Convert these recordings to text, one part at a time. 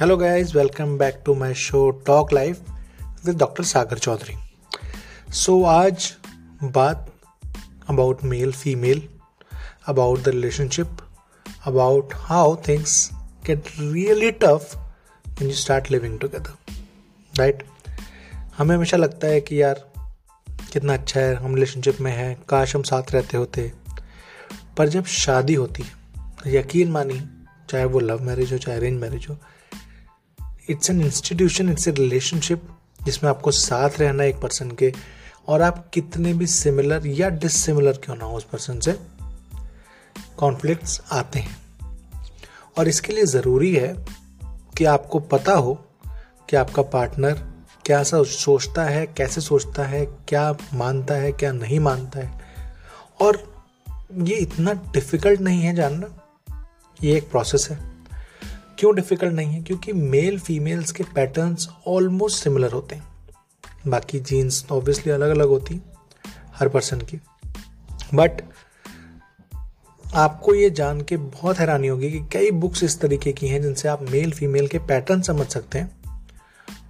Hello guys welcome back to my show talk life with doctor Sagar Chaudhary so आज बात about male female about the relationship about how things get really tough when you start living together right हमें हमेशा लगता है कि यार, कितना अच्छा है, हम रिलेशनशिप में हैं, काश हम साथ रहते होते। पर जब शादी होती है, यकीन मानी चाहे वो लव मैरिज हो, चाहे अरेंज मैरिज हो it's an institution it's a relationship जिसमें आपको साथ रहना एक पर्सन के, और आप कितने भी सिमिलर या डिसिमिलर क्यों ना हो उस पर्सन से कॉन्फ्लिक्ट्स आते हैं। और इसके लिए ज़रूरी है कि आपको पता हो कि आपका पार्टनर क्या सा सोचता है, कैसे सोचता है, क्या मानता है, क्या नहीं मानता है। और ये इतना डिफ़िकल्ट नहीं है जानना, ये एक प्रोसेस है। क्यों डिफ़िकल्ट नहीं है? क्योंकि मेल फीमेल्स के पैटर्न्स ऑलमोस्ट सिमिलर होते हैं। बाकी जीन्स तो ऑब्वियसली अलग अलग होती हर पर्सन की। बट आपको ये जान के बहुत हैरानी होगी कि कई बुक्स इस तरीके की हैं जिनसे आप मेल फीमेल के पैटर्न समझ सकते हैं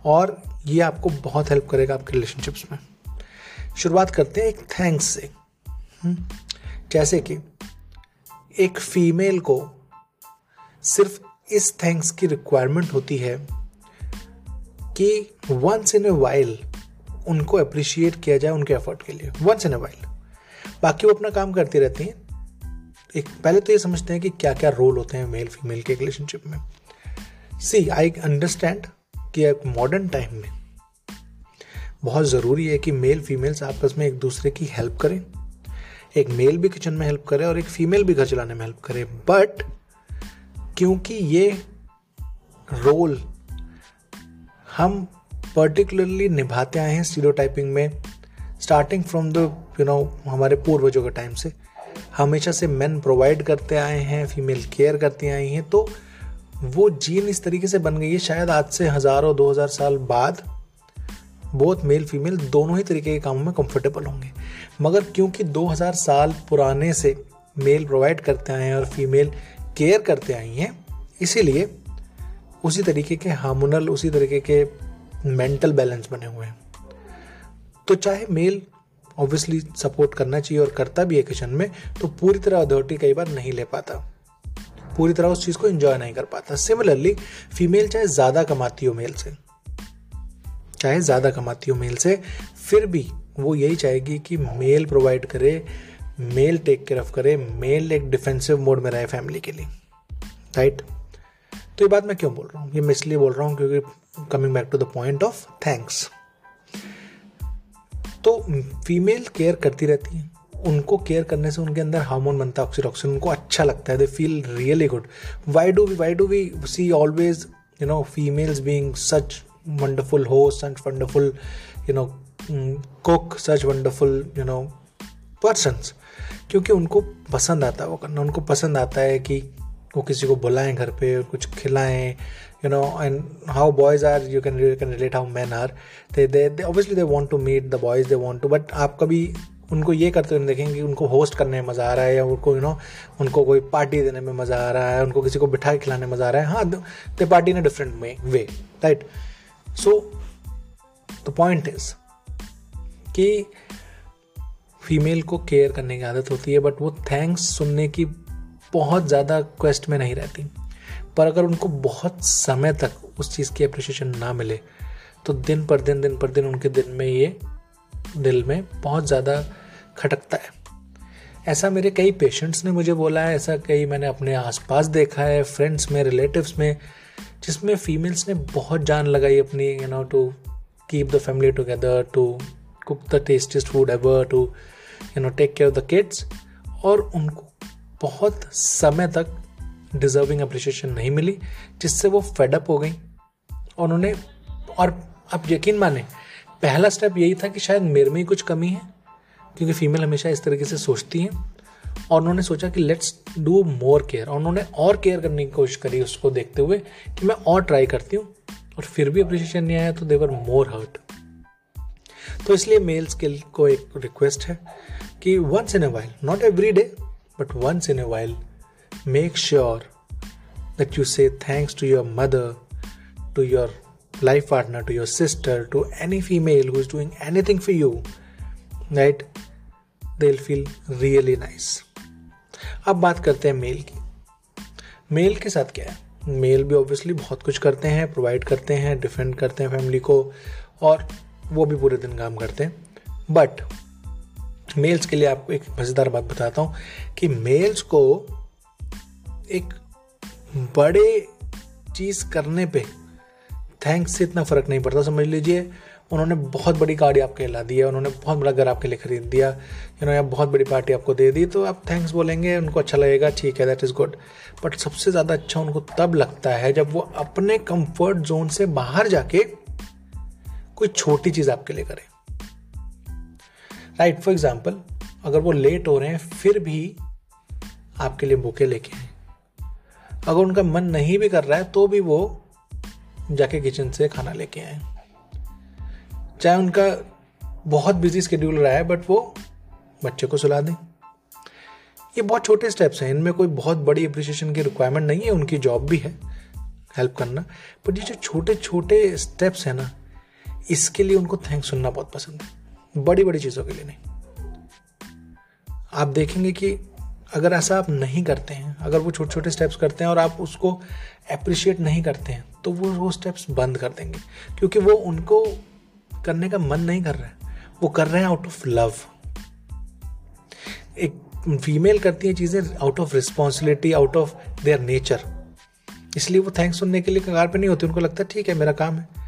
और ये आपको बहुत हेल्प करेगा आपके रिलेशनशिप्स में। शुरुआत करते हैं एक थैंक्स से। हम्म, जैसे कि एक फीमेल को सिर्फ़ इस थैंक्स की रिक्वायरमेंट होती है कि वंस इन ए वाइल उनको अप्रिशिएट किया जाए उनके एफर्ट के लिए। वंस इन ए वाइल बाकी वो अपना काम करती रहती हैं। एक, पहले तो ये समझते हैं कि क्या क्या रोल होते हैं मेल फीमेल के रिलेशनशिप में। सी आई अंडरस्टैंड कि एक मॉडर्न टाइम में बहुत ज़रूरी है कि मेल फीमेल्स आपस में एक दूसरे की हेल्प करें। एक मेल भी किचन में हेल्प करे और एक फीमेल भी घर चलाने में हेल्प करे। बट क्योंकि ये रोल हम पर्टिकुलरली निभाते आए हैं स्टीरियोटाइपिंग में starting from the you know हमारे पूर्वजों के टाइम से। हमेशा से मेन प्रोवाइड करते आए हैं फीमेल केयर करती आई हैं तो वो जीन इस तरीके से बन गई है, शायद आज से हज़ारों, दो हज़ार साल बाद बहुत मेल फीमेल दोनों ही तरीके के कामों में कंफर्टेबल होंगे। मगर क्योंकि 2000 साल पुराने से मेल प्रोवाइड करते आए हैं और फीमेल केयर करते आई हैं, इसीलिए उसी तरीके के हार्मोनल उसी तरीके के मेंटल बैलेंस बने हुए हैं। तो चाहे मेल ऑब्वियसली सपोर्ट करना चाहिए और करता भी है किचन में तो पूरी तरह अथॉरिटी कई बार नहीं ले पाता। पूरी तरह उस चीज़ को एंजॉय नहीं कर पाता। सिमिलरली फीमेल चाहे ज़्यादा कमाती हो मेल से, चाहे ज़्यादा कमाती हो मेल से, फिर भी वो यही चाहेगी कि मेल प्रोवाइड करे मेल टेक केयर ऑफ़ करे, मेल एक डिफेंसिव मोड में रहे फैमिली के लिए राइट तो ये बात मैं क्यों बोल रहा हूँ? ये मैं इसलिए बोल रहा हूँ क्योंकि coming back to the point of thanks तो फीमेल केयर करती रहती है। उनको केयर करने से उनके अंदर हार्मोन बनता है ऑक्सीटॉक्सिन उनको अच्छा लगता है they feel really good why do we why do we see always you know females being such wonderful host such wonderful you know cook such wonderful you know persons क्योंकि उनको पसंद आता है वो करना उनको पसंद आता है कि वो किसी को बुलाएँ घर पे कुछ खिलाएँ you know and how boys are you can you can relate how man are they they they want to meet the boys they want to but आप कभी उनको ये करते हुए देखेंगे कि उनको होस्ट करने में मज़ा आ रहा है या उनको यू you नो know, उनको कोई पार्टी देने में मज़ा आ रहा है उनको किसी को बिठा खिलाने में मज़ा आ रहा है। हाँ they party in a different way right so the point is कि फीमेल को केयर करने की आदत होती है बट वो थैंक्स सुनने की बहुत ज़्यादा क्वेस्ट में नहीं रहती। पर अगर उनको बहुत समय तक उस चीज़ की अप्रिशिएशन ना मिले तो दिन पर दिन दिन पर दिन उनके दिन में ये दिल में बहुत ज़्यादा खटकता है। ऐसा मेरे कई पेशेंट्स ने मुझे बोला है, ऐसा कई मैंने अपने आसपास देखा है फ्रेंड्स में रिलेटिव्स में, जिसमें फीमेल्स ने बहुत जान लगाई अपनी you know to keep the family together to cook the tastiest food ever to you know take care of the kids और उनको बहुत समय तक डिजर्विंग अप्रिशिएशन नहीं मिली, जिससे वो फेडअप हो गई। और उन्होंने, और आप यकीन माने, पहला स्टेप यही था कि शायद मेरे में ही कुछ कमी है, क्योंकि फीमेल हमेशा इस तरीके से सोचती हैं। और उन्होंने सोचा कि लेट्स डू मोर केयर और उन्होंने और केयर करने की कोशिश करी उसको देखते हुए कि मैं और ट्राई करती हूँ, और फिर भी अप्रिशिएशन नहीं आया तो देवर मोर हर्ट तो इसलिए मेल स्किल को एक रिक्वेस्ट है कि once in a while not every day but once in a while make sure that you say thanks to your mother to your life partner to your sister to any female who is doing anything for you right they feel really nice अब बात करते हैं mail की। Mail के साथ क्या है? Mail भी ऑब्वियसली बहुत कुछ करते हैं प्रोवाइड करते हैं डिफेंड करते हैं फैमिली को, और वो भी पूरे दिन काम करते हैं। बट मेल्स के लिए आपको एक मज़ेदार बात बताता हूँ कि मेल्स को एक बड़े चीज़ करने पे थैंक्स से इतना फ़र्क नहीं पड़ता, समझ लीजिए। उन्होंने बहुत बड़ी गाड़ी आपके ला दी है, उन्होंने बहुत बड़ा घर आपके लिए खरीद दिया यू नो या बहुत बड़ी पार्टी आपको दे दी तो आप थैंक्स बोलेंगे, उनको अच्छा लगेगा, ठीक है दैट इज़ गुड बट सबसे ज़्यादा अच्छा उनको तब लगता है जब वो अपने कंफर्ट जोन से बाहर जाके कोई छोटी चीज़ आपके लिए करें। राइट फॉर एग्ज़ाम्पल अगर वो लेट हो रहे हैं, फिर भी आपके लिए बुके लेके आए। अगर उनका मन नहीं भी कर रहा है तो भी वो जाके किचन से खाना लेके आए। चाहे उनका बहुत बिज़ी स्केड्यूल रहा है बट वो बच्चे को सुला दें। ये बहुत छोटे स्टेप्स हैं, इनमें कोई बहुत बड़ी अप्रिसिएशन की रिक्वायरमेंट नहीं है, उनकी जॉब भी है हेल्प करना। बट ये जो छोटे छोटे स्टेप्स हैं ना इसके लिए उनको थैंक्स सुनना बहुत पसंद है। बड़ी बड़ी चीज़ों के लिए नहीं। आप देखेंगे कि अगर ऐसा आप नहीं करते हैं, अगर वो छोटे छोटे स्टेप्स करते हैं और आप उसको अप्रिशिएट नहीं करते हैं तो वो वो स्टेप्स बंद कर देंगे। क्योंकि वो उनको करने का मन नहीं कर रहा है। वो कर रहे हैं आउट ऑफ़ लव एक फीमेल करती है चीज़ें out of responsibility out of their nature इसलिए वो थैंक्स सुनने के लिए कगार पे नहीं होती। उनको लगता है, ठीक है, मेरा काम है।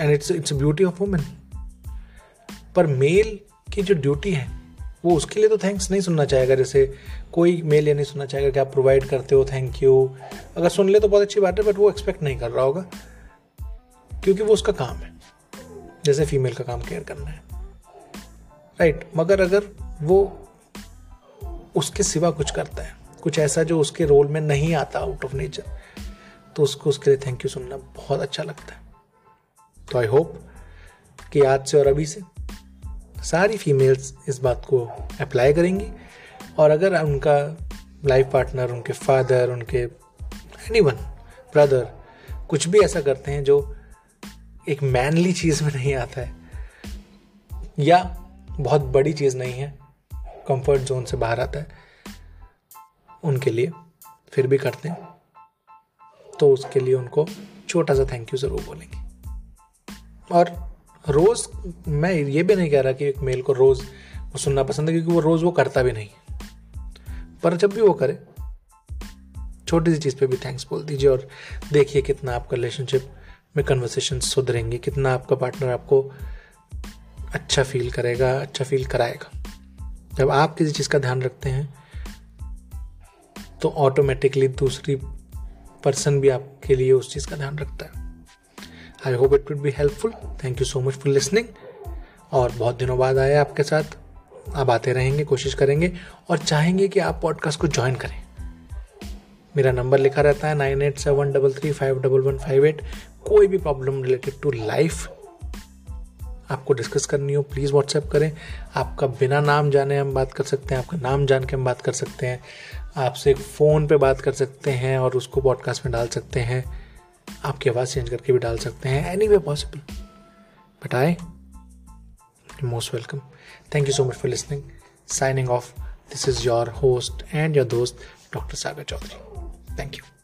And it's it's beauty of women पर मेल की जो ड्यूटी है, वो उसके लिए तो थैंक्स नहीं सुनना चाहेगा। जैसे कोई मेल ये नहीं सुनना चाहेगा कि आप प्रोवाइड करते हो थैंक यू अगर सुन ले तो बहुत अच्छी बात है बट वो एक्सपेक्ट नहीं कर रहा होगा, क्योंकि वो उसका काम है। जैसे फीमेल का काम केयर करना है। राइट मगर अगर वो उसके सिवा कुछ करता है, कुछ ऐसा जो उसके रोल में नहीं आता आउट ऑफ़ नेचर तो उसको उसके लिए थैंक यू सुनना बहुत अच्छा लगता है। तो आई होप कि आज से और अभी से सारी फीमेल्स इस बात को अप्लाई करेंगी। और अगर उनका लाइफ पार्टनर उनके फादर उनके एनी वन ब्रदर कुछ भी ऐसा करते हैं जो एक मैनली चीज़ में नहीं आता है, या बहुत बड़ी चीज़ नहीं है कंफर्ट जोन से बाहर आता है, उनके लिए फिर भी करते हैं। तो उसके लिए उनको छोटा सा थैंक यू ज़रूर बोलेंगे। और रोज़, मैं ये भी नहीं कह रहा कि एक मेल को रोज़ वो सुनना पसंद है, क्योंकि वो रोज़ वो करता भी नहीं पर जब भी वो करे, छोटी सी चीज़ पे भी थैंक्स बोल दीजिए और देखिए कितना आपका रिलेशनशिप में कन्वर्सेशन सुधरेंगे, कितना आपका पार्टनर आपको अच्छा फील करेगा अच्छा फील कराएगा। जब आप किसी चीज़ का ध्यान रखते हैं तो ऑटोमेटिकली दूसरी पर्सन भी आपके लिए उस चीज़ का ध्यान रखता है। I hope it would be helpful thank you so much for listening और बहुत दिनों बाद आए आपके साथ। आप आते रहेंगे, कोशिश करेंगे और चाहेंगे कि आप पॉडकास्ट को ज्वाइन करें। मेरा नंबर लिखा रहता है nine eight seven double three five double one five eight कोई भी प्रॉब्लम रिलेटेड टू लाइफ आपको डिस्कस करनी हो प्लीज़ व्हाट्सएप करें। आपका बिना नाम जाने हम बात कर सकते हैं, आपका नाम जान के हम बात कर सकते हैं। आपसे फ़ोन पे बात कर सकते हैं और उसको पॉडकास्ट में डाल सकते हैं। आपकी आवाज़ चेंज करके भी डाल सकते हैं any way possible but I most welcome thank you so much for listening signing off this is your host and your दोस्त doctor Sagar Chaudhary thank you